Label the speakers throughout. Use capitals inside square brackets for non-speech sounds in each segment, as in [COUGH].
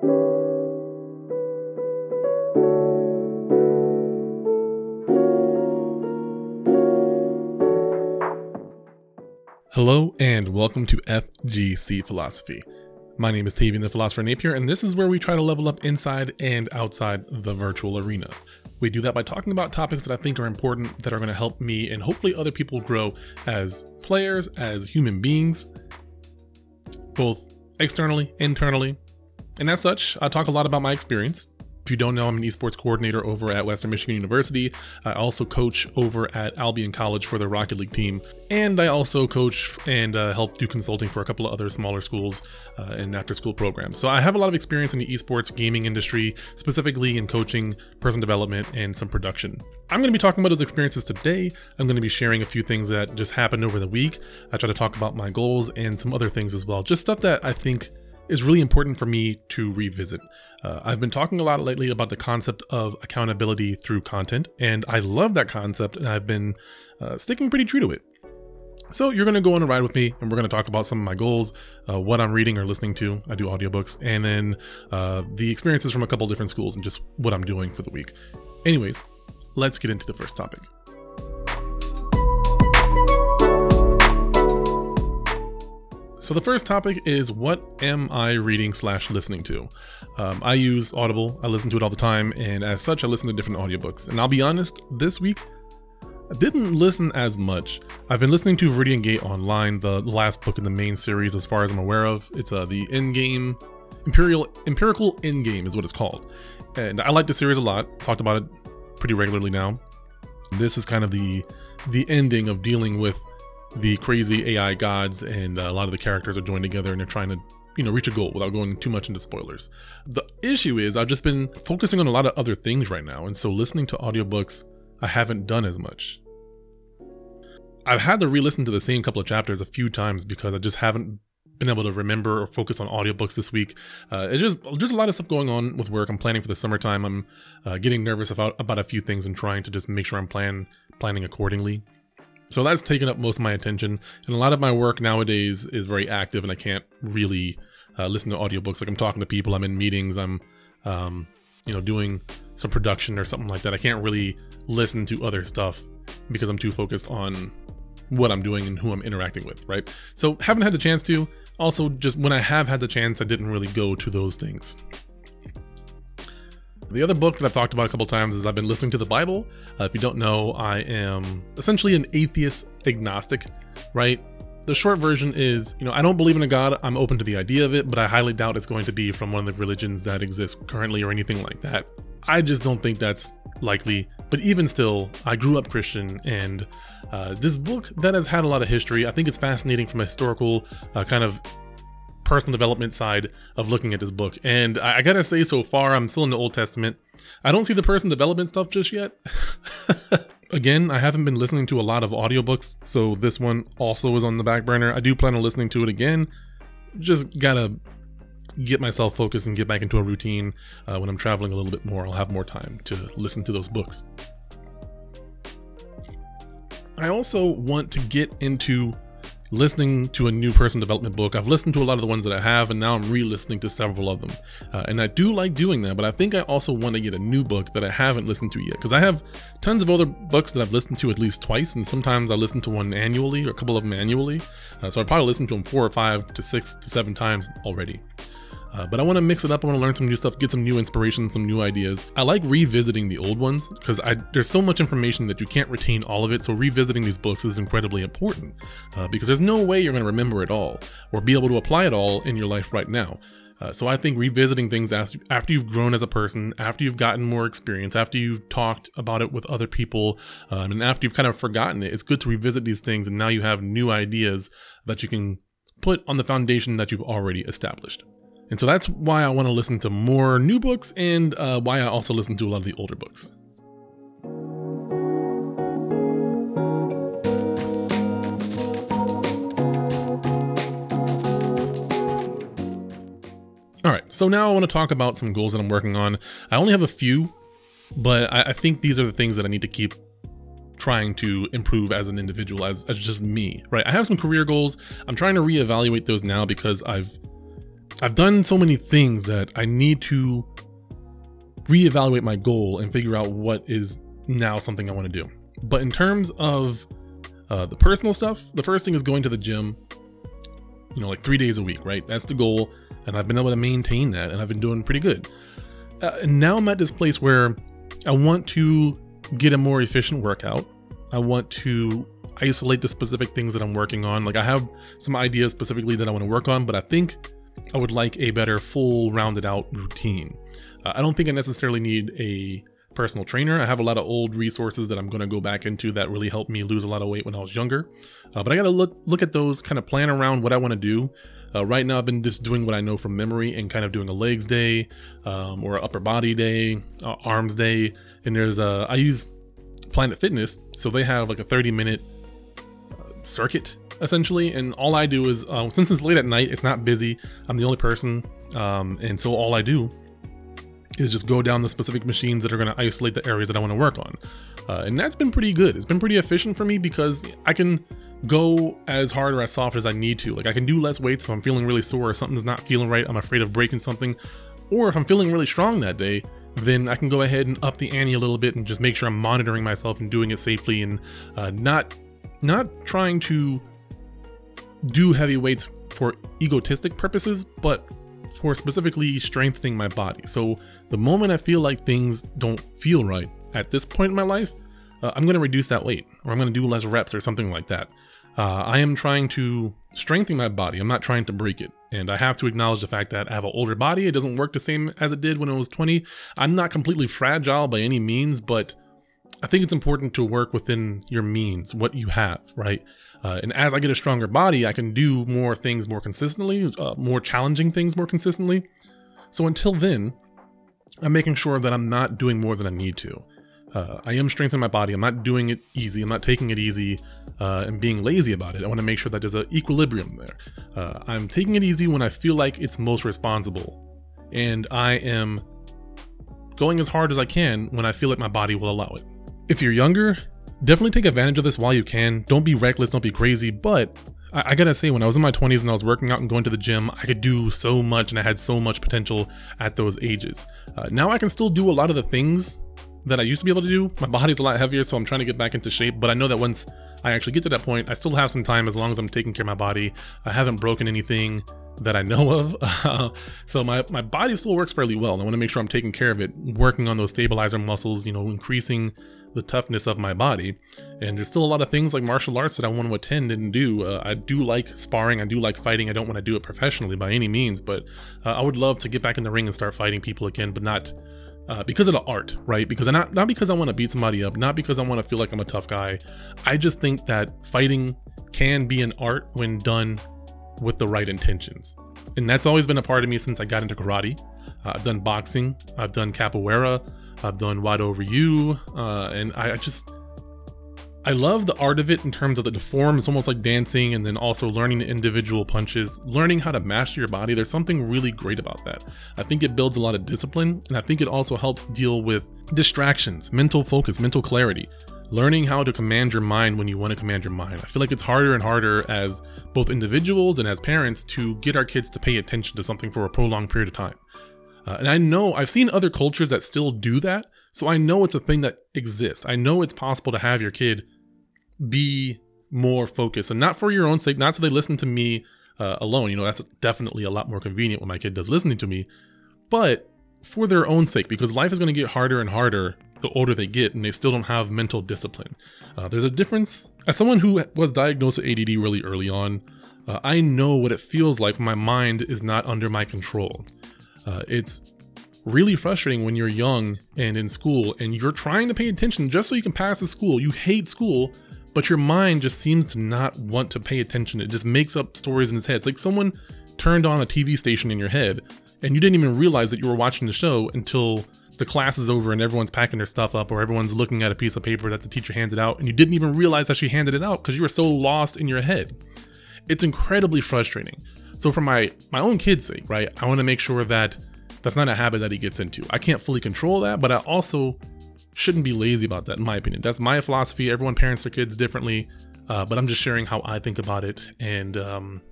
Speaker 1: Hello and welcome to FGC Philosophy. My name is Tavian the Philosopher Napier, and this is where we try to level up inside and outside the virtual arena. We do that by talking about topics that I think are important that are going to help me and hopefully other people grow as players, as human beings, both externally, internally. And as such, I talk a lot about my experience, if you don't know, I'm an esports coordinator over at Western Michigan University. I also coach over at Albion College for the Rocket League team. And I also coach and uh, help do consulting for a couple of other smaller schools uh, and after school programs. So I have a lot of experience in the esports gaming industry, specifically in coaching, person development, and some production. I'm going to be talking about those experiences today. I'm going to be sharing a few things that just happened over the week. I try to talk about my goals and some other things as well, just stuff that I think is really important for me to revisit. Uh, I've been talking a lot lately about the concept of accountability through content, and I love that concept, and I've been uh, sticking pretty true to it. So you're to go on a ride with me, and we're to talk about some of my goals, uh, what I'm reading or listening to. I do audiobooks, and then uh, the experiences from a couple different schools, and just what I'm doing for the week. Anyways, let's get into the first topic. So the first topic is what am I reading slash listening to? Um, I use Audible. I listen to it all the time, and as such, I listen to different audiobooks. And I'll be honest, this week I didn't listen as much. I've been listening to Viridian Gate Online, the last book in the main series, as far as I'm aware of. It's uh, the Endgame Imperial Empirical Endgame is what it's called, and I like the series a lot. Talked about it pretty regularly now. This is kind of the the ending of dealing with the crazy AI gods and uh, a lot of the characters are joined together and they're trying to you know reach a goal without going too much into spoilers. The issue is I've just been focusing on a lot of other things right now and so listening to audiobooks I haven't done as much. I've had to re-listen to the same couple of chapters a few times because I just haven't been able to remember or focus on audiobooks this week. Uh, it's just just a lot of stuff going on with work. I'm planning for the summertime. I'm uh, getting nervous about about a few things and trying to just make sure I'm plan planning accordingly. So that's taken up most of my attention. And a lot of my work nowadays is very active and I can't really uh, listen to audiobooks. Like I'm talking to people, I'm in meetings, I'm, um, you know, doing some production or something like that. I can't really listen to other stuff because I'm too focused on what I'm doing and who I'm interacting with, right? So haven't had the chance to. Also, just when I have had the chance, I didn't really go to those things. The other book that I've talked about a couple times is I've been listening to the Bible. Uh, if you don't know, I am essentially an atheist agnostic, right? The short version is, you know, I don't believe in a God. I'm open to the idea of it, but I highly doubt it's going to be from one of the religions that exist currently or anything like that. I just don't think that's likely. But even still, I grew up Christian, and uh, this book that has had a lot of history, I think it's fascinating from a historical uh, kind of personal development side of looking at this book. And I, I, gotta say, so far, I'm still in the Old Testament. I don't see the personal development stuff just yet. [LAUGHS] Again, I haven't been listening to a lot of audiobooks, so this one also is on the back burner. I do plan on listening to it again. Just gotta get myself focused and get back into a routine. Uh, when I'm traveling a little bit more, I'll have more time to listen to those books. I also want to get into listening to a new person development book. I've listened to a lot of the ones that I have, and now I'm re listening to several of them. Uh, and I do like doing that, but I think I also want to get a new book that I haven't listened to yet because I have tons of other books that I've listened to at least twice, and sometimes I listen to one annually or a couple of them annually. Uh, so I probably listened to them four or five to six to seven times already. Uh, but I want to mix it up. I want to learn some new stuff, get some new inspiration, some new ideas. I like revisiting the old ones because there's so much information that you can't retain all of it. So revisiting these books is incredibly important uh, because there's no way you're going to remember it all or be able to apply it all in your life right now. Uh, so I think revisiting things after, you've grown as a person, after you've gotten more experience, after you've talked about it with other people, um, and after you've kind of forgotten it, it's good to revisit these things. And now you have new ideas that you can put on the foundation that you've already established. And so that's why I want to listen to more new books and uh, why I also listen to a lot of the older books. All right, so now I want to talk about some goals that I'm working on. I only have a few, but I, I think these are the things that I need to keep trying to improve as an individual, as, as just me, right? I have some career goals. I'm trying to reevaluate those now because I've I've done so many things that I need to reevaluate my goal and figure out what is now something I want to do. But in terms of uh, the personal stuff, the first thing is going to the gym, you know, like three days a week, right? That's the goal. And I've been able to maintain that and I've been doing pretty good. Uh, and now I'm at this place where I want to get a more efficient workout. I want to isolate the specific things that I'm working on. Like I have some ideas specifically that I want to work on, but I think I would like a better full rounded out routine. Uh, I don't think I necessarily need a personal trainer. I have a lot of old resources that I'm going to go back into that really helped me lose a lot of weight when I was younger. Uh, but I got to look look at those, kind of plan around what I want to do. Uh, right now, I've been just doing what I know from memory and kind of doing a legs day um, or upper body day, uh, arms day. And there's a I use Planet Fitness, so they have like a 30 minute uh, circuit essentially. And all I do is uh, since it's late at night, it's not busy. I'm the only person, um, and so all I do is just go down the specific machines that are going to isolate the areas that I want to work on. Uh, and that's been pretty good. It's been pretty efficient for me because I can go as hard or as soft as I need to. Like I can do less weights if I'm feeling really sore or something's not feeling right. I'm afraid of breaking something. Or if I'm feeling really strong that day, then I can go ahead and up the ante a little bit and just make sure I'm monitoring myself and doing it safely and uh, not not trying to do heavy weights for egotistic purposes, but for specifically strengthening my body. So the moment I feel like things don't feel right at this point in my life, uh, I'm going to reduce that weight or I'm going to do less reps or something like that. Uh, I am trying to strengthen my body. I'm not trying to break it. And I have to acknowledge the fact that I have an older body. It doesn't work the same as it did when I was 20. I'm not completely fragile by any means, but I think it's important to work within your means, what you have, right? Uh, and as I get a stronger body, I can do more things more consistently, uh, more challenging things more consistently. So until then, I'm making sure that I'm not doing more than I need to. Uh, I am strengthening my body. I'm not doing it easy. I'm not taking it easy uh, and being lazy about it. I want to make sure that there's an equilibrium there. Uh, I'm taking it easy when I feel like it's most responsible. And I am going as hard as I can when I feel like my body will allow it. If you're younger, definitely take advantage of this while you can. Don't be reckless, don't be crazy, but I, I, gotta say, when I was in my 20s and I was working out and going to the gym, I could do so much and I had so much potential at those ages. Uh, now I can still do a lot of the things that I used to be able to do. My body's a lot heavier, so I'm trying to get back into shape, but I know that once I actually get to that point, I still have some time as long as I'm taking care of my body. I haven't broken anything that I know of. [LAUGHS] so my, my body still works fairly well. And I want to make sure I'm taking care of it, working on those stabilizer muscles, you know, increasing the toughness of my body. And there's still a lot of things like martial arts that I want to attend and do. Uh, I do like sparring, I do like fighting. I don't want to do it professionally by any means, but uh, I would love to get back in the ring and start fighting people again, but not. Uh, because of the art, right? Because not not because I want to beat somebody up, not because I want to feel like I'm a tough guy. I just think that fighting can be an art when done with the right intentions, and that's always been a part of me since I got into karate. Uh, I've done boxing, I've done capoeira, I've done Wado Ryu, uh, and I, I just I love the art of it in terms of the, the form. It's almost like dancing, and then also learning the individual punches, learning how to master your body. There's something really great about that. I think it builds a lot of discipline, and I think it also helps deal with distractions, mental focus, mental clarity. Learning how to command your mind when you want to command your mind. I feel like it's harder and harder as both individuals and as parents to get our kids to pay attention to something for a prolonged period of time. Uh, and I know I've seen other cultures that still do that. So I know it's a thing that exists. I know it's possible to have your kid be more focused and not for your own sake, not so they listen to me uh, alone. You know, that's definitely a lot more convenient when my kid does listening to me, but for their own sake, because life is going to get harder and harder the older they get and they still don't have mental discipline. Uh, there's a difference. As someone who was diagnosed with ADD really early on, uh, I know what it feels like when my mind is not under my control. Uh, it's really frustrating when you're young and in school and you're trying to pay attention just so you can pass the school. You hate school, but your mind just seems to not want to pay attention. It just makes up stories in its head. It's like someone turned on a TV station in your head and you didn't even realize that you were watching the show until the class is over and everyone's packing their stuff up or everyone's looking at a piece of paper that the teacher handed out and you didn't even realize that she handed it out because you were so lost in your head. It's incredibly frustrating. So for my my own kid's sake, right? I want to make sure that that's not a habit that he gets into. I can't fully control that, but I also shouldn't be lazy about that in my opinion. That's my philosophy. Everyone parents their kids differently, uh, but I'm just sharing how I think about it, and um,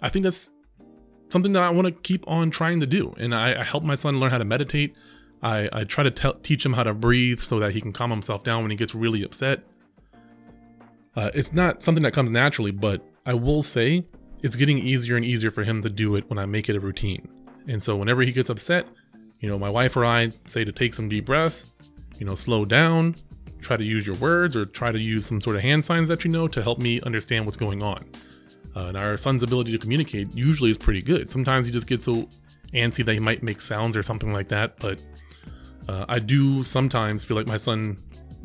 Speaker 1: I think that's something that I want to keep on trying to do. And I, I help my son learn how to meditate. I, I try to te- teach him how to breathe so that he can calm himself down when he gets really upset. Uh, it's not something that comes naturally, but I will say it's getting easier and easier for him to do it when I make it a routine. And so whenever he gets upset, you know, my wife or I say to take some deep breaths, you know, slow down, try to use your words or try to use some sort of hand signs that you know to help me understand what's going on. Uh, and our son's ability to communicate usually is pretty good. Sometimes he just gets so antsy that he might make sounds or something like that, but uh, I do sometimes feel like my son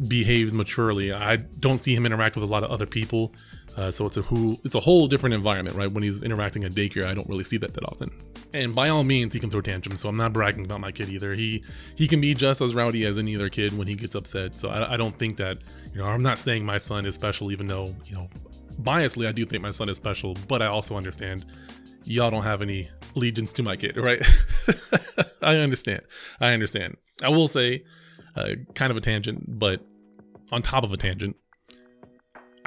Speaker 1: behaves maturely. I don't see him interact with a lot of other people, uh, so it's a who it's a whole different environment, right? When he's interacting at daycare, I don't really see that that often. And by all means, he can throw tantrums, so I'm not bragging about my kid either. He he can be just as rowdy as any other kid when he gets upset. So I, I don't think that you know I'm not saying my son is special, even though you know biasly I do think my son is special, but I also understand y'all don't have any allegiance to my kid, [LAUGHS] right? I understand. I understand. I will say, uh, kind of a tangent, but on top of a tangent,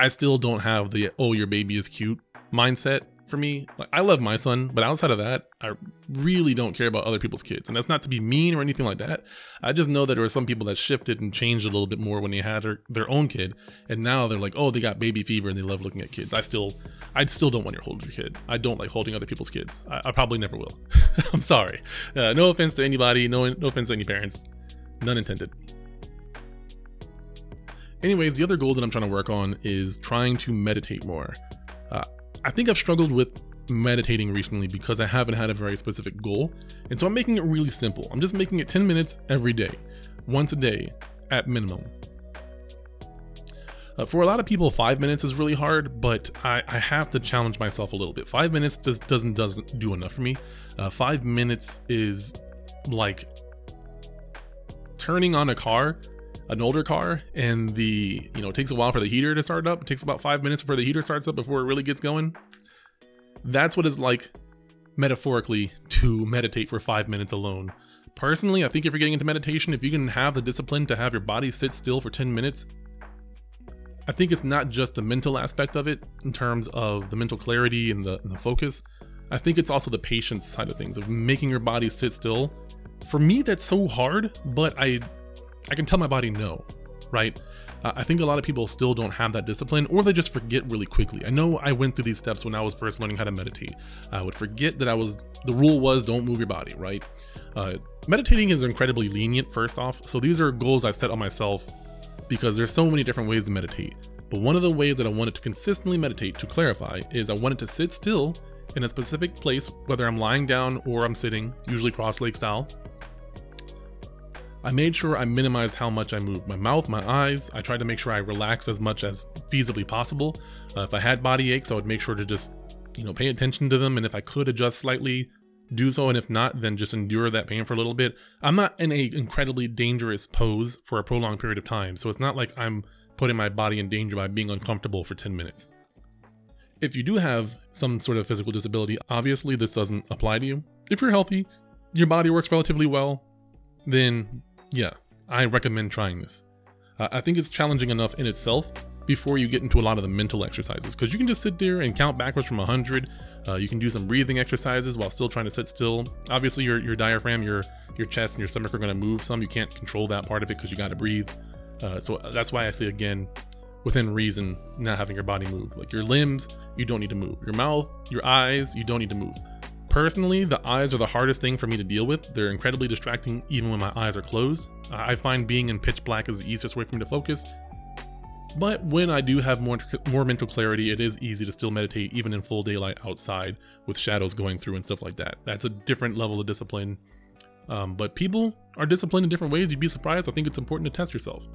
Speaker 1: I still don't have the oh your baby is cute mindset for me. Like I love my son, but outside of that, I really don't care about other people's kids. And that's not to be mean or anything like that. I just know that there were some people that shifted and changed a little bit more when they had their, their own kid, and now they're like, oh, they got baby fever and they love looking at kids. I still, I still don't want to hold your kid. I don't like holding other people's kids. I, I probably never will. [LAUGHS] I'm sorry. Uh, no offense to anybody. No, no offense to any parents. None intended. Anyways, the other goal that I'm trying to work on is trying to meditate more. Uh, I think I've struggled with meditating recently because I haven't had a very specific goal, and so I'm making it really simple. I'm just making it 10 minutes every day, once a day at minimum. Uh, for a lot of people, five minutes is really hard, but I, I, have to challenge myself a little bit. Five minutes just doesn't doesn't do enough for me. Uh, five minutes is like turning on a car an older car and the you know it takes a while for the heater to start up. It takes about five minutes before the heater starts up before it really gets going. That's what it's like metaphorically to meditate for five minutes alone. Personally i think if you're getting into meditation if you can have the discipline to have your body sit still for 10 minutes i think it's not just the mental aspect of it in terms of the mental clarity and the, and the focus. I think it's also the patience side of things of making your body sit still. For me that's so hard but i I can tell my body no, right? Uh, I think a lot of people still don't have that discipline or they just forget really quickly. I know I went through these steps when I was first learning how to meditate. I would forget that I was, the rule was don't move your body, right? Uh, meditating is incredibly lenient, first off. So these are goals I set on myself because there's so many different ways to meditate. But one of the ways that I wanted to consistently meditate, to clarify, is I wanted to sit still in a specific place, whether I'm lying down or I'm sitting, usually cross leg style, I made sure I minimized how much I moved. My mouth, my eyes, I tried to make sure I relaxed as much as feasibly possible. Uh, if I had body aches, I would make sure to just, you know, pay attention to them. And if I could adjust slightly, do so. And if not, then just endure that pain for a little bit. I'm not in a incredibly dangerous pose for a prolonged period of time. So it's not like I'm putting my body in danger by being uncomfortable for 10 minutes. If you do have some sort of physical disability, obviously this doesn't apply to you. If you're healthy, your body works relatively well, then yeah, I recommend trying this. Uh, I think it's challenging enough in itself before you get into a lot of the mental exercises because you can just sit there and count backwards from 100. Uh, you can do some breathing exercises while still trying to sit still. Obviously, your, your diaphragm, your your chest, and your stomach are going to move some. You can't control that part of it because you got to breathe. Uh, so that's why I say again, within reason, not having your body move. Like your limbs, you don't need to move. Your mouth, your eyes, you don't need to move. Personally, the eyes are the hardest thing for me to deal with. They're incredibly distracting even when my eyes are closed. I find being in pitch black is the easiest way for me to focus. But when I do have more more mental clarity, it is easy to still meditate even in full daylight outside with shadows going through and stuff like that. That's a different level of discipline. Um, but people are disciplined in different ways. You'd be surprised. I think it's important to test yourself.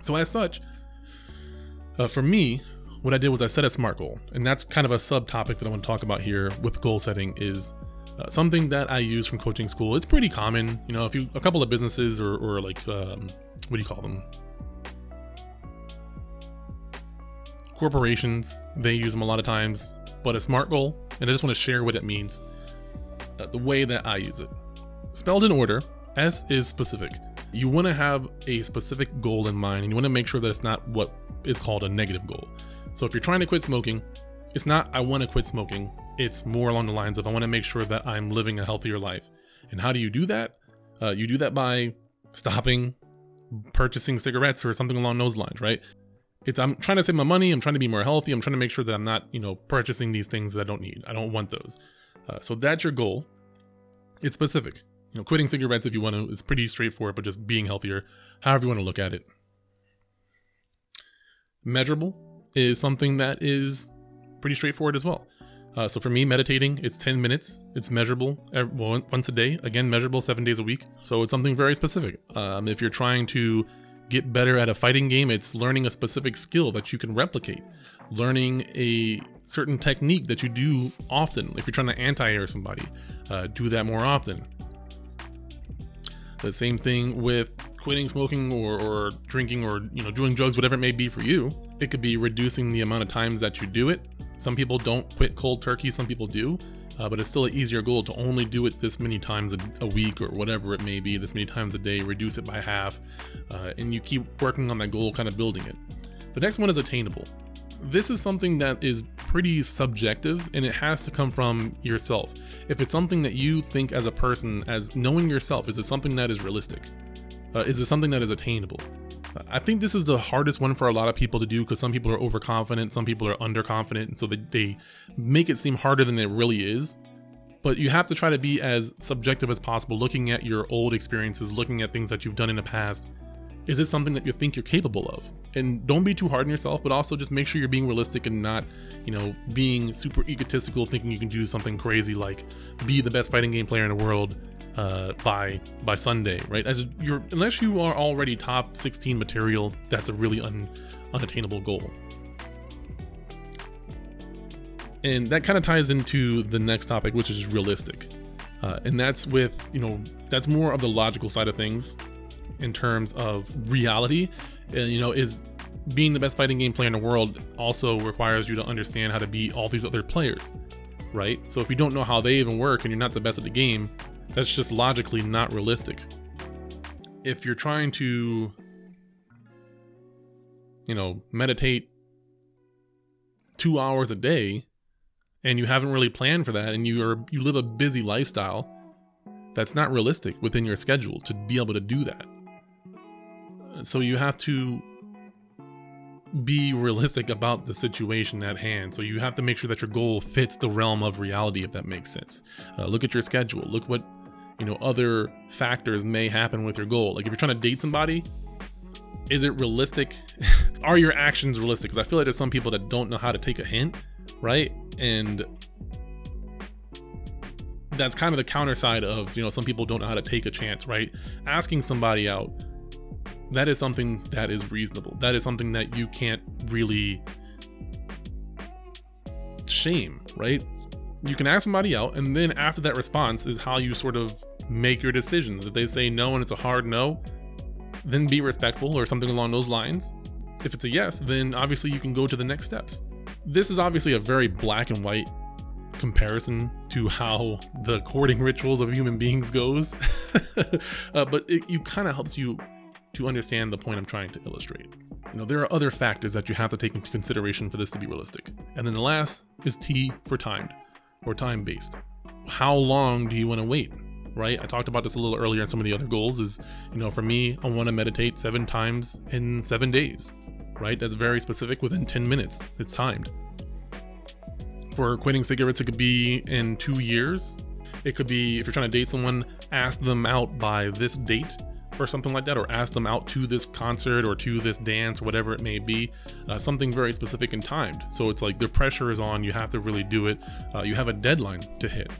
Speaker 1: So as such, uh, for me, what I did was I set a SMART goal, and that's kind of a subtopic that I want to talk about here with goal setting is uh, something that I use from coaching school. It's pretty common, you know, if you a couple of businesses or, or like um, what do you call them? Corporations, they use them a lot of times, but a SMART goal, and I just want to share what it means, uh, the way that I use it. Spelled in order, S is specific. You want to have a specific goal in mind, and you want to make sure that it's not what is called a negative goal. So if you're trying to quit smoking, it's not I want to quit smoking. It's more along the lines of I want to make sure that I'm living a healthier life. And how do you do that? Uh, you do that by stopping purchasing cigarettes or something along those lines, right? It's I'm trying to save my money. I'm trying to be more healthy. I'm trying to make sure that I'm not, you know, purchasing these things that I don't need. I don't want those. Uh, so that's your goal. It's specific. You know, quitting cigarettes if you want to is pretty straightforward, but just being healthier, however you want to look at it. Measurable is something that is pretty straightforward as well. Uh, so for me, meditating, it's 10 minutes. It's measurable every, once a day. Again, measurable seven days a week. So it's something very specific. Um, if you're trying to get better at a fighting game, it's learning a specific skill that you can replicate, learning a certain technique that you do often. If you're trying to anti-air somebody, uh, do that more often. The same thing with quitting smoking or, or drinking or you know doing drugs, whatever it may be for you. It could be reducing the amount of times that you do it. Some people don't quit cold turkey, some people do. Uh, but it's still an easier goal to only do it this many times a, a, week or whatever it may be, this many times a day, reduce it by half, uh, and you keep working on that goal, kind of building it. The next one is attainable. This is something that is pretty subjective and it has to come from yourself. If it's something that you think as a person, as knowing yourself, is it something that is realistic? Uh, is it something that is attainable? I think this is the hardest one for a lot of people to do because some people are overconfident, some people are underconfident, and so they, they make it seem harder than it really is. But you have to try to be as subjective as possible, looking at your old experiences, looking at things that you've done in the past. Is it something that you think you're capable of? And don't be too hard on yourself, but also just make sure you're being realistic and not, you know, being super egotistical, thinking you can do something crazy like be the best fighting game player in the world uh, by by Sunday, right? As you're unless you are already top 16 material, that's a really un, unattainable goal. And that kind of ties into the next topic, which is realistic, uh, and that's with you know that's more of the logical side of things in terms of reality. And you know, is being the best fighting game player in the world also requires you to understand how to beat all these other players, right? So if you don't know how they even work and you're not the best at the game, that's just logically not realistic. If you're trying to, you know, meditate two hours a day and you haven't really planned for that and you are you live a busy lifestyle, that's not realistic within your schedule to be able to do that. So you have to be realistic about the situation at hand. So you have to make sure that your goal fits the realm of reality, if that makes sense. Uh, look at your schedule. Look what you know other factors may happen with your goal. Like if you're trying to date somebody, is it realistic? [LAUGHS] Are your actions realistic? Because I feel like there's some people that don't know how to take a hint, right? And that's kind of the counter side of you know some people don't know how to take a chance, right? Asking somebody out that is something that is reasonable. That is something that you can't really shame, right? You can ask somebody out, and then after that response is how you sort of make your decisions. If they say no and it's a hard no, then be respectful or something along those lines. If it's a yes, then obviously you can go to the next steps. This is obviously a very black and white comparison to how the courting rituals of human beings goes, [LAUGHS] uh, but it you kind of helps you to understand the point I'm trying to illustrate. You know, there are other factors that you have to take into consideration for this to be realistic. And then the last is T for timed or time based. How long do you want to wait? Right? I talked about this a little earlier in some of the other goals is, you know, for me, I want to meditate seven times in seven days, right? That's very specific within 10 minutes. It's timed. For quitting cigarettes, it could be in two years. It could be if you're trying to date someone, ask them out by this date or something like that, or ask them out to this concert or to this dance, whatever it may be, uh, something very specific and timed. So it's like the pressure is on, you have to really do it, uh, you have a deadline to hit.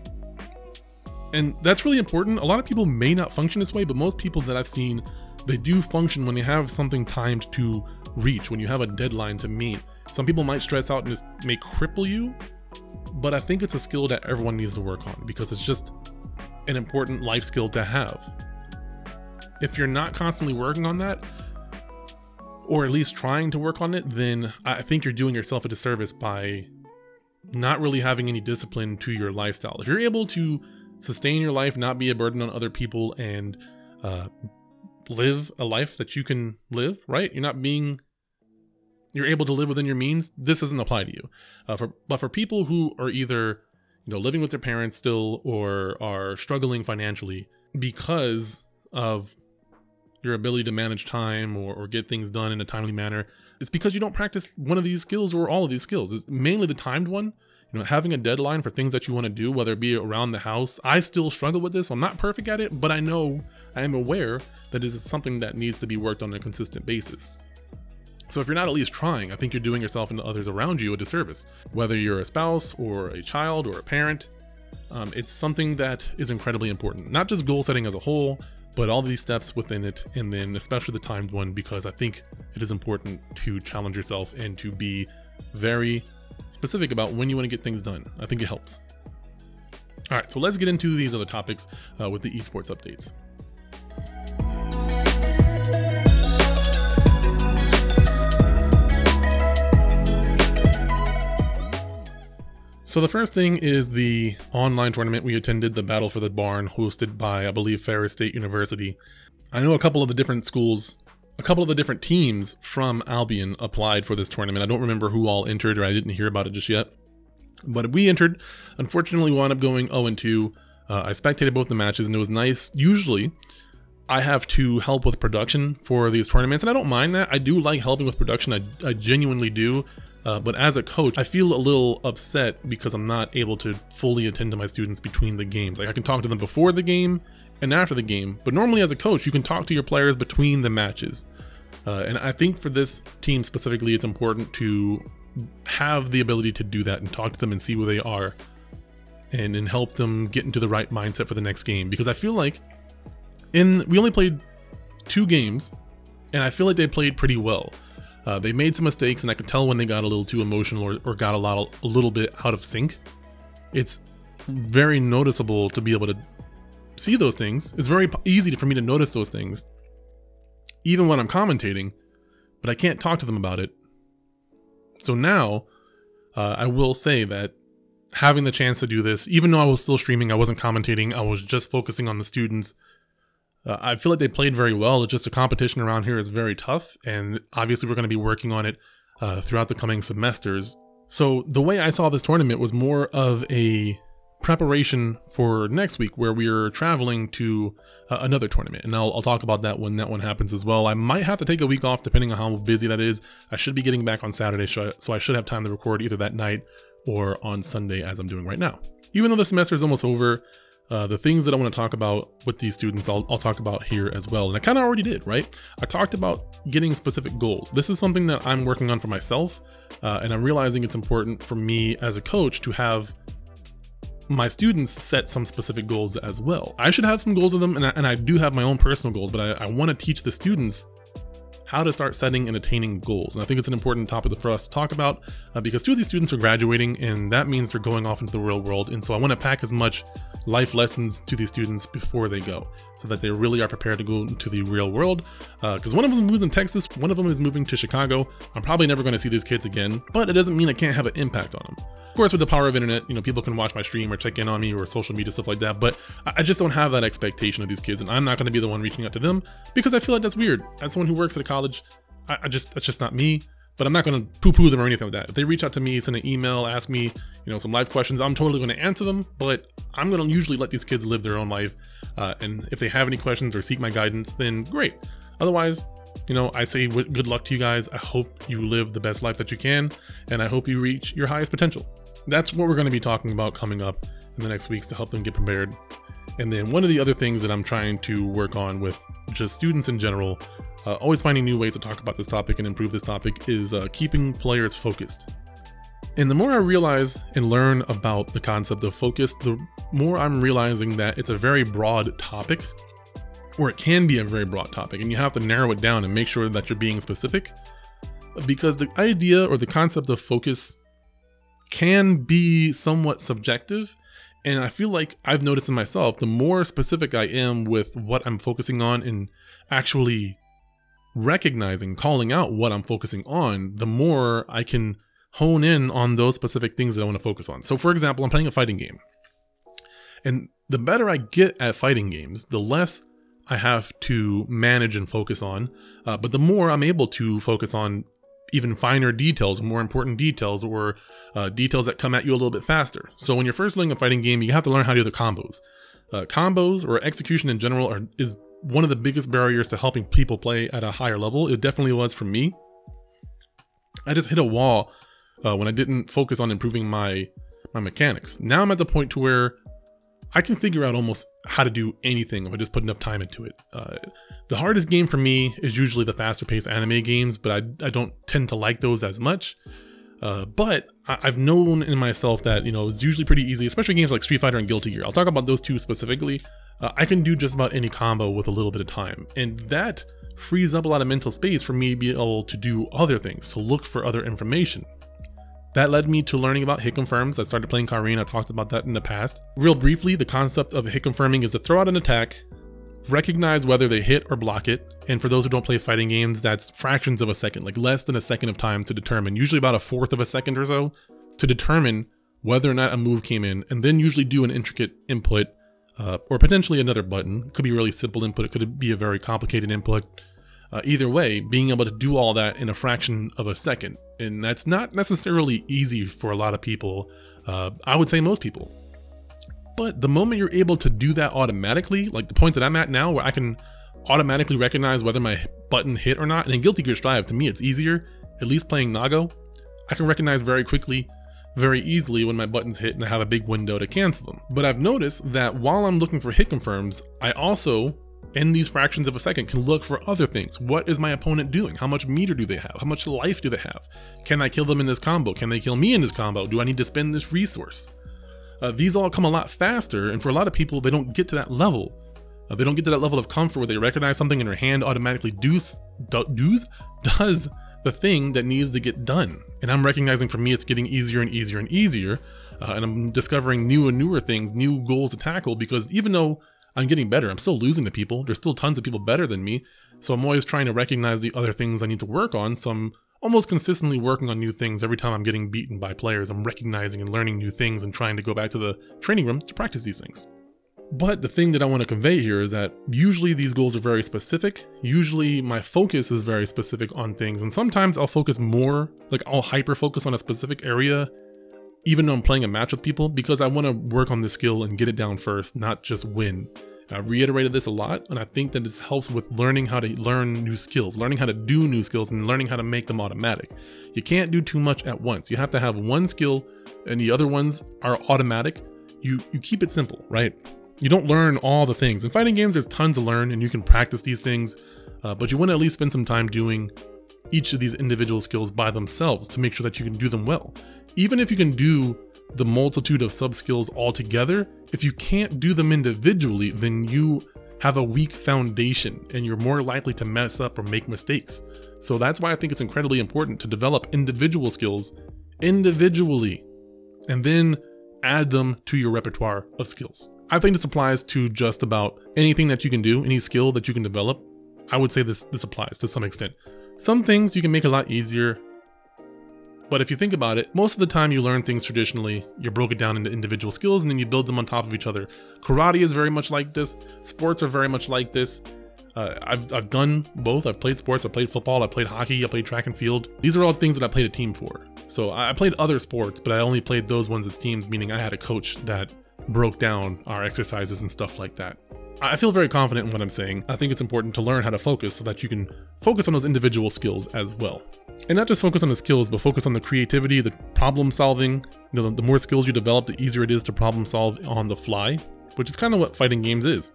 Speaker 1: And that's really important. A lot of people may not function this way, but most people that I've seen, they do function when they have something timed to reach, when you have a deadline to meet. Some people might stress out and this may cripple you, but I think it's a skill that everyone needs to work on because it's just an important life skill to have if you're not constantly working on that, or at least trying to work on it, then I think you're doing yourself a disservice by not really having any discipline to your lifestyle. If you're able to sustain your life, not be a burden on other people, and uh, live a life that you can live, right? You're not being, you're able to live within your means. This doesn't apply to you. Uh, for, but for people who are either you know, living with their parents still or are struggling financially because of your ability to manage time or, or get things done in a timely manner, it's because you don't practice one of these skills or all of these skills. It's mainly the timed one. You know, having a deadline for things that you want to do, whether it be around the house. I still struggle with this. I'm not perfect at it, but I know I am aware that this is something that needs to be worked on a consistent basis. So if you're not at least trying, I think you're doing yourself and others around you a disservice. Whether you're a spouse or a child or a parent, um, it's something that is incredibly important. Not just goal setting as a whole, but all these steps within it, and then especially the timed one, because I think it is important to challenge yourself and to be very specific about when you want to get things done. I think it helps. All right, so let's get into these other topics uh, with the esports updates. So the first thing is the online tournament we attended, the Battle for the Barn, hosted by, I believe, Ferris State University. I know a couple of the different schools, a couple of the different teams from Albion applied for this tournament. I don't remember who all entered, or I didn't hear about it just yet. But we entered. Unfortunately, we wound up going 0 2. Uh, I spectated both the matches, and it was nice. Usually, I have to help with production for these tournaments, and I don't mind that. I do like helping with production. I, I genuinely do. Uh, but as a coach, I feel a little upset because I'm not able to fully attend to my students between the games. Like I can talk to them before the game and after the game, but normally as a coach, you can talk to your players between the matches. Uh, and I think for this team specifically, it's important to have the ability to do that and talk to them and see where they are and, and help them get into the right mindset for the next game. Because I feel like in we only played two games and I feel like they played pretty well. Uh, they made some mistakes, and I could tell when they got a little too emotional or, or got a lot, a little bit out of sync. It's very noticeable to be able to see those things. It's very easy for me to notice those things, even when I'm commentating, but I can't talk to them about it. So now, uh, I will say that having the chance to do this, even though I was still streaming, I wasn't commentating, I was just focusing on the students uh, I feel like they played very well. It's just the competition around here is very tough, and obviously we're going to be working on it uh, throughout the coming semesters. So the way I saw this tournament was more of a preparation for next week, where we're traveling to uh, another tournament, and I'll, I'll talk about that when that one happens as well. I might have to take a week off depending on how busy that is. I should be getting back on Saturday, so I should have time to record either that night or on Sunday, as I'm doing right now. Even though the semester is almost over, uh, the things that I want to talk about with these students, I'll, I'll talk about here as well. And I kind of already did, right? I talked about getting specific goals. This is something that I'm working on for myself, uh, and I'm realizing it's important for me as a coach to have my students set some specific goals as well. I should have some goals of them, and I, and I do have my own personal goals, but I, I want to teach the students how to start setting and attaining goals. And I think it's an important topic for us to talk about uh, because two of these students are graduating, and that means they're going off into the real world. And so I want to pack as much life lessons to these students before they go so that they really are prepared to go into the real world. Because uh, one of them moves in Texas, one of them is moving to Chicago. I'm probably never going to see these kids again, but it doesn't mean I can't have an impact on them. Course, with the power of internet, you know, people can watch my stream or check in on me or social media, stuff like that, but I just don't have that expectation of these kids, and I'm not going to be the one reaching out to them because I feel like that's weird. As someone who works at a college, I, I just, that's just not me but I'm not going to poo-poo them or anything like that. If they reach out to me, send an email, ask me, you know, some live questions, I'm totally going to answer them. But I'm going to usually let these kids live their own life. Uh, and if they have any questions or seek my guidance, then great. Otherwise, you know, I say good luck to you guys. I hope you live the best life that you can, and I hope you reach your highest potential. That's what we're going to be talking about coming up in the next weeks to help them get prepared. And then one of the other things that I'm trying to work on with just students in general uh, always finding new ways to talk about this topic and improve this topic is uh, keeping players focused. And the more I realize and learn about the concept of focus, the more I'm realizing that it's a very broad topic, or it can be a very broad topic, and you have to narrow it down and make sure that you're being specific. Because the idea or the concept of focus can be somewhat subjective. And I feel like I've noticed in myself, the more specific I am with what I'm focusing on and actually recognizing, calling out what I'm focusing on, the more I can hone in on those specific things that I want to focus on. So, for example, I'm playing a fighting game. And the better I get at fighting games, the less I have to manage and focus on, uh, but the more I'm able to focus on even finer details, more important details, or uh, details that come at you a little bit faster. So when you're first learning a fighting game, you have to learn how to do the combos. Uh, combos or execution in general are is one of the biggest barriers to helping people play at a higher level. It definitely was for me. I just hit a wall uh, when I didn't focus on improving my my mechanics. Now I'm at the point to where I can figure out almost how to do anything if I just put enough time into it. Uh, the hardest game for me is usually the faster paced anime games, but I, I don't tend to like those as much. Uh, but I, have known in myself that, you know, it's usually pretty easy, especially games like Street Fighter and Guilty Gear. I'll talk about those two specifically. Uh, I can do just about any combo with a little bit of time. And that frees up a lot of mental space for me to be able to do other things, to look for other information. That led me to learning about hit confirms. I started playing Karin, I talked about that in the past. Real briefly, the concept of hit confirming is to throw out an attack, recognize whether they hit or block it, and for those who don't play fighting games, that's fractions of a second, like less than a second of time to determine, usually about a fourth of a second or so, to determine whether or not a move came in, and then usually do an intricate input uh, or potentially another button. It could be really simple input, it could be a very complicated input. Uh, either way, being able to do all that in a fraction of a second and that's not necessarily easy for a lot of people. Uh, I would say most people. But the moment you're able to do that automatically, like the point that I'm at now, where I can automatically recognize whether my button hit or not, and in Guilty Gear Strive, to me, it's easier. At least playing Nago, I can recognize very quickly, very easily when my buttons hit, and I have a big window to cancel them. But I've noticed that while I'm looking for hit confirms, I also in these fractions of a second can look for other things. What is my opponent doing? How much meter do they have? How much life do they have? Can I kill them in this combo? Can they kill me in this combo? Do I need to spend this resource? Uh, these all come a lot faster, and for a lot of people, they don't get to that level. Uh, they don't get to that level of comfort where they recognize something and their hand automatically does, does, does the thing that needs to get done. And I'm recognizing for me, it's getting easier and easier and easier. Uh, and I'm discovering new and newer things, new goals to tackle because even though I'm getting better. I'm still losing to people. There's still tons of people better than me. So I'm always trying to recognize the other things I need to work on. So I'm almost consistently working on new things every time I'm getting beaten by players. I'm recognizing and learning new things and trying to go back to the training room to practice these things. But the thing that I want to convey here is that usually these goals are very specific. Usually my focus is very specific on things. And sometimes I'll focus more, like I'll hyper focus on a specific area even though I'm playing a match with people, because I want to work on the skill and get it down first, not just win. I've reiterated this a lot, and I think that this helps with learning how to learn new skills, learning how to do new skills, and learning how to make them automatic. You can't do too much at once. You have to have one skill, and the other ones are automatic. You you keep it simple, right? You don't learn all the things. In fighting games, there's tons to learn, and you can practice these things, uh, but you want to at least spend some time doing each of these individual skills by themselves to make sure that you can do them well even if you can do the multitude of sub skills all together, if you can't do them individually, then you have a weak foundation and you're more likely to mess up or make mistakes. So that's why I think it's incredibly important to develop individual skills individually and then add them to your repertoire of skills. I think this applies to just about anything that you can do, any skill that you can develop. I would say this this applies to some extent. Some things you can make a lot easier but if you think about it, most of the time you learn things traditionally, you broke it down into individual skills and then you build them on top of each other. Karate is very much like this, sports are very much like this. Uh, I've, I've done both. I've played sports, I've played football, I've played hockey, I played track and field. These are all things that I played a team for. So I played other sports, but I only played those ones as teams, meaning I had a coach that broke down our exercises and stuff like that. I feel very confident in what I'm saying. I think it's important to learn how to focus so that you can focus on those individual skills as well. And not just focus on the skills, but focus on the creativity, the problem solving. You know, the, more skills you develop, the easier it is to problem solve on the fly, which is kind of what fighting games is.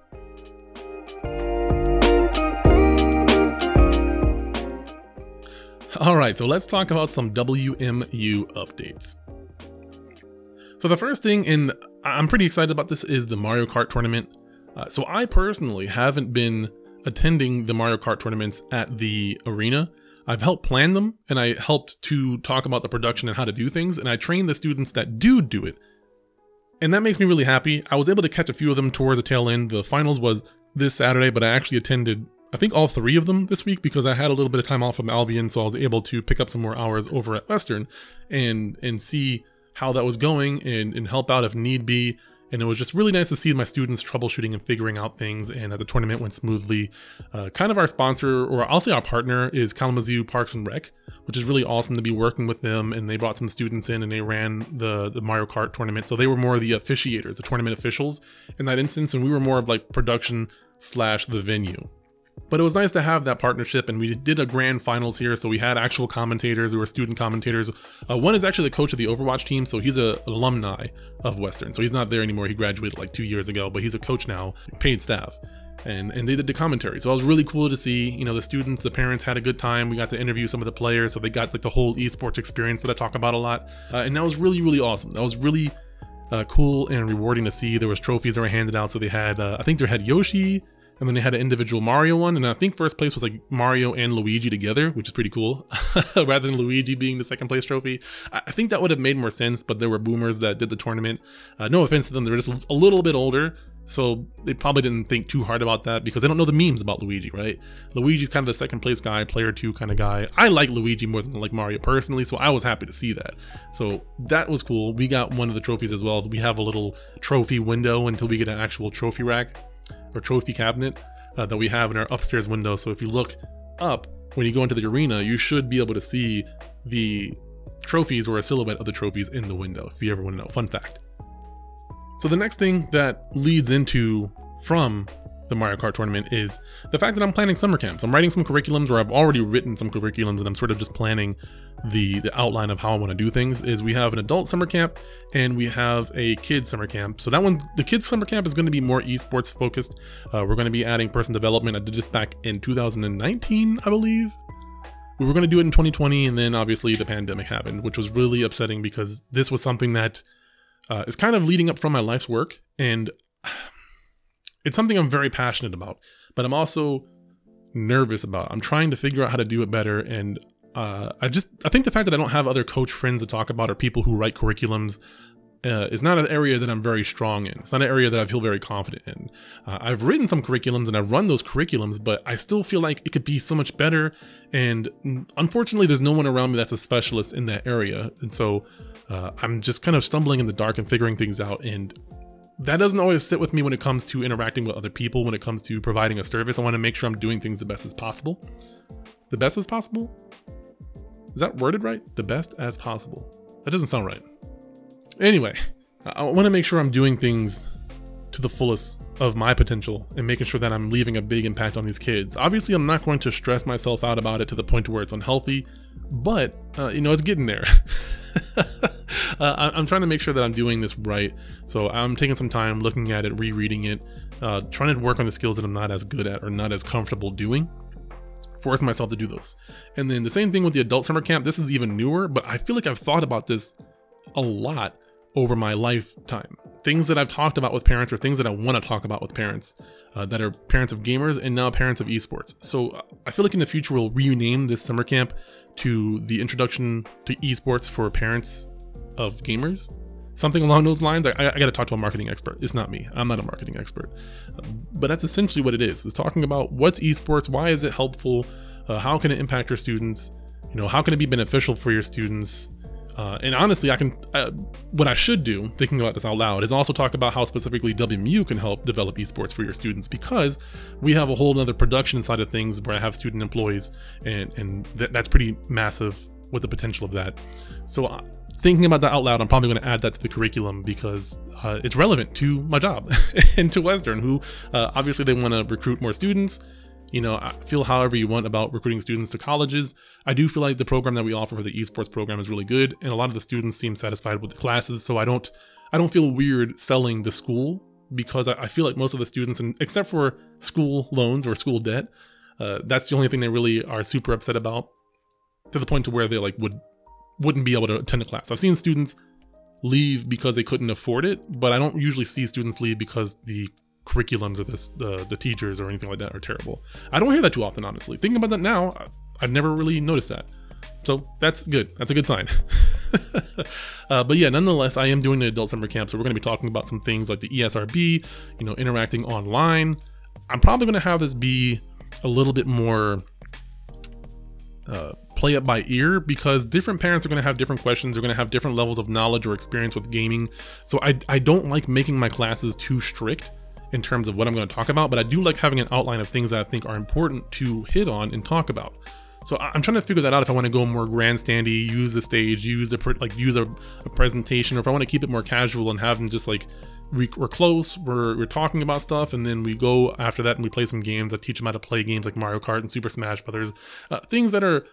Speaker 1: Alright, so let's talk about some WMU updates. So the first thing, and I'm pretty excited about this, is the Mario Kart tournament. Uh, so I personally haven't been attending the Mario Kart tournaments at the arena I've helped plan them and I helped to talk about the production and how to do things, and I train the students that do do it. And that makes me really happy. I was able to catch a few of them towards the tail end. The finals was this Saturday, but I actually attended, I think, all three of them this week because I had a little bit of time off from Albion, so I was able to pick up some more hours over at Western and and see how that was going and, and help out if need be and it was just really nice to see my students troubleshooting and figuring out things and that the tournament went smoothly. Uh, kind of our sponsor or i'll say our partner is kalamazoo parks and rec which is really awesome to be working with them. And they brought some students in and they ran the, the mario kart tournament. So they were more the officiators the tournament officials in that instance. And we were more of like production slash the venue but it was nice to have that partnership, and we did a grand finals here. So we had actual commentators, who were student commentators. Uh, one is actually the coach of the Overwatch team, so he's a alumni of Western. So he's not there anymore. He graduated like two years ago, but he's a coach now, paid staff. And, and they did the commentary. So it was really cool to see, you know, the students, the parents had a good time. We got to interview some of the players. So they got like the whole esports experience that I talk about a lot. Uh, and that was really, really awesome. That was really uh, cool and rewarding to see. There was trophies that were handed out. So they had, uh, I think they had Yoshi, and then they had an individual Mario one, and I think first place was like Mario and Luigi together, which is pretty cool, [LAUGHS] rather than Luigi being the second place trophy. I think that would have made more sense, but there were boomers that did the tournament. Uh, no offense to them, they're just a little bit older, so they probably didn't think too hard about that because they don't know the memes about Luigi, right? Luigi's kind of the second place guy, player two kind of guy. I like Luigi more than like Mario personally, so I was happy to see that. So that was cool. We got one of the trophies as well. We have a little trophy window until we get an actual trophy rack or trophy cabinet uh, that we have in our upstairs window. So if you look up when you go into the arena, you should be able to see the trophies or a silhouette of the trophies in the window, if you ever want to know. Fun fact. So the next thing that leads into from the Mario Kart tournament is the fact that I'm planning summer camps. I'm writing some curriculums, where I've already written some curriculums, and I'm sort of just planning the the outline of how I want to do things. Is we have an adult summer camp and we have a kids summer camp. So that one, the kids summer camp is going to be more esports focused. Uh, we're going to be adding person development. I did this back in 2019, I believe. We were going to do it in 2020, and then obviously the pandemic happened, which was really upsetting because this was something that uh, is kind of leading up from my life's work, and it's something I'm very passionate about, but I'm also nervous about. I'm trying to figure out how to do it better, and uh, I just I think the fact that I don't have other coach friends to talk about or people who write curriculums uh, is not an area that I'm very strong in. It's not an area that I feel very confident in. Uh, I've written some curriculums and I've run those curriculums, but I still feel like it could be so much better. And unfortunately, there's no one around me that's a specialist in that area, and so uh, I'm just kind of stumbling in the dark and figuring things out. And that doesn't always sit with me when it comes to interacting with other people, when it comes to providing a service. I want to make sure I'm doing things the best as possible. The best as possible? Is that worded right? The best as possible. That doesn't sound right. Anyway, I want to make sure I'm doing things to the fullest of my potential and making sure that I'm leaving a big impact on these kids. Obviously, I'm not going to stress myself out about it to the point where it's unhealthy, but uh, you know, it's getting there. [LAUGHS] uh, I'm trying to make sure that I'm doing this right. So I'm taking some time looking at it, rereading it, uh, trying to work on the skills that I'm not as good at or not as comfortable doing. Force myself to do those. And then the same thing with the adult summer camp. This is even newer, but I feel like I've thought about this a lot over my lifetime. Things that I've talked about with parents or things that I want to talk about with parents uh, that are parents of gamers and now parents of esports. So uh, I feel like in the future we'll rename this summer camp to the introduction to esports for parents of gamers. Something along those lines. I, I got to talk to a marketing expert. It's not me. I'm not a marketing expert. but that's essentially what it is. It's talking about what's esports, why is it helpful, uh, how can it impact your students, you know, how can it be beneficial for your students, uh, and honestly, I can. Uh, what I should do, thinking about this out loud, is also talk about how specifically WMU can help develop esports for your students because we have a whole other production side of things where I have student employees, and and th- that's pretty massive with the potential of that. So. Uh, thinking about that out loud, I'm probably going to add that to the curriculum because uh, it's relevant to my job [LAUGHS] and to Western, who uh, obviously they want to recruit more students you know, feel however you want about recruiting students to colleges. I do feel like the program that we offer for the esports program is really good, and a lot of the students seem satisfied with the classes. So I don't, I don't feel weird selling the school because I, feel like most of the students, and except for school loans or school debt, uh, that's the only thing they really are super upset about, to the point to where they like would wouldn't be able to attend a class. I've seen students leave because they couldn't afford it, but I don't usually see students leave because the curriculums of this the the teachers or anything like that are terrible. I don't hear that too often, honestly. Thinking about that now, I've never really noticed that. So that's good. That's a good sign. [LAUGHS] uh, but yeah, nonetheless, I am doing the adult summer camp, so we're going to be talking about some things like the ESRB, you know, interacting online. I'm probably going to have this be a little bit more uh, play it by ear because different parents are going to have different questions, They're going to have different levels of knowledge or experience with gaming. So I, I don't like making my classes too strict in terms of what I'm going to talk about, but I do like having an outline of things that I think are important to hit on and talk about. So I'm trying to figure that out if I want to go more grandstandy, use the stage, use the like use a, a presentation, or if I want to keep it more casual and have them just like we, are close, we're, we're talking about stuff, and then we go after that and we play some games. I teach them how to play games like Mario Kart and Super Smash Brothers, uh, things that are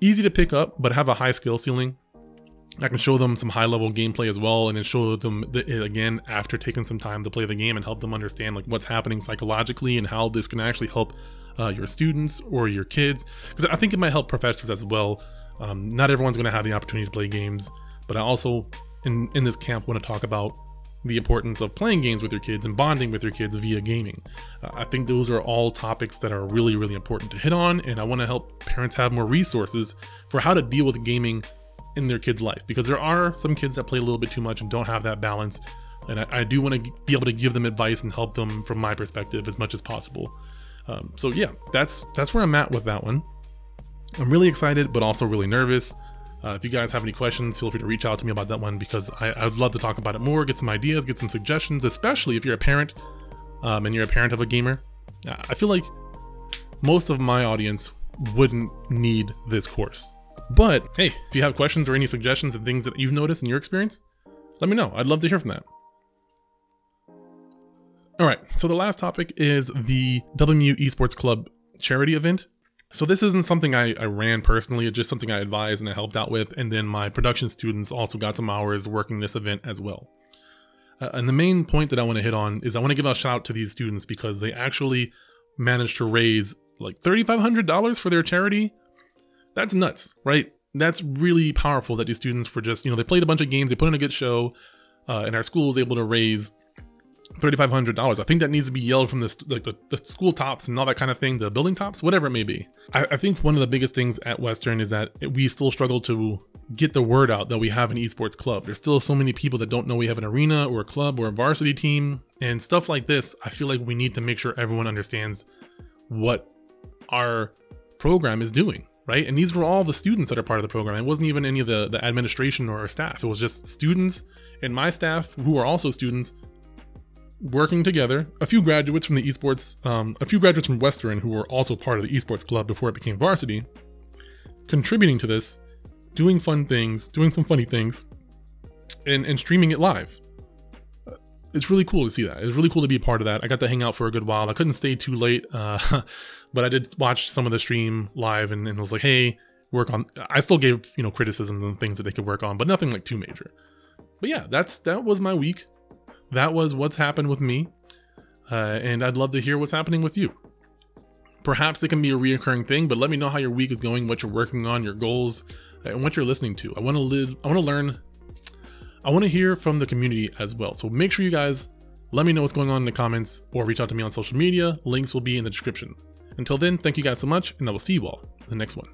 Speaker 1: easy to pick up but have a high skill ceiling. I can show them some high level gameplay as well, and then show them the, again after taking some time to play the game and help them understand like what's happening psychologically and how this can actually help uh, your students or your kids. Because I think it might help professors as well. Um, not everyone's going to have the opportunity to play games, but I also in in this camp want to talk about the importance of playing games with your kids and bonding with your kids via gaming. Uh, I think those are all topics that are really, really important to hit on, and I want to help parents have more resources for how to deal with gaming in their kids' life because there are some kids that play a little bit too much and don't have that balance. And I, I do want to be able to give them advice and help them from my perspective as much as possible. Um, so yeah, that's that's where I'm at with that one. I'm really excited, but also really nervous. Uh, if you guys have any questions, feel free to reach out to me about that one because I, would love to talk about it more, get some ideas, get some suggestions, especially if you're a parent um, and you're a parent of a gamer. I feel like most of my audience wouldn't need this course. But hey, if you have questions or any suggestions and things that you've noticed in your experience, let me know. I'd love to hear from that. All right, so the last topic is the WMU Esports Club charity event. So this isn't something I, I ran personally, it's just something I advised and I helped out with, and then my production students also got some hours working this event as well. Uh, and the main point that I want to hit on is I want to give a shout out to these students because they actually managed to raise like $3,500 for their charity. That's nuts, right? That's really powerful that these students were just, you know, they played a bunch of games, they put in a good show, uh, and our school was able to raise $3,500. I think that needs to be yelled from the, like the, the, school tops and all that kind of thing, the building tops, whatever it may be. I, I, think one of the biggest things at Western is that we still struggle to get the word out that we have an esports club. There's still so many people that don't know we have an arena or a club or a varsity team and stuff like this. I feel like we need to make sure everyone understands what our program is doing. Right. And these were all the students that are part of the program. It wasn't even any of the, the administration or staff. It was just students and my staff who are also students working together. A few graduates from the esports, um, a few graduates from Western who were also part of the esports club before it became varsity, contributing to this, doing fun things, doing some funny things, and, and streaming it live. It's really cool to see that. It's really cool to be a part of that. I got to hang out for a good while. I couldn't stay too late, [LAUGHS] uh, but I did watch some of the stream live and, and was like, hey, work on. I still gave you know criticisms and things that they could work on, but nothing like too major. But yeah, that's that was my week that was what's happened with me, uh, and I'd love to hear what's happening with you. Perhaps it can be a reoccurring thing, but let me know how your week is going, what you're working on, your goals, and what you're listening to. I want to live. I want to learn. I want to hear from the community as well. So make sure you guys let me know what's going on in the comments or reach out to me on social media. Links will be in the description. Until then, thank you guys so much, and I will see you all in the next one.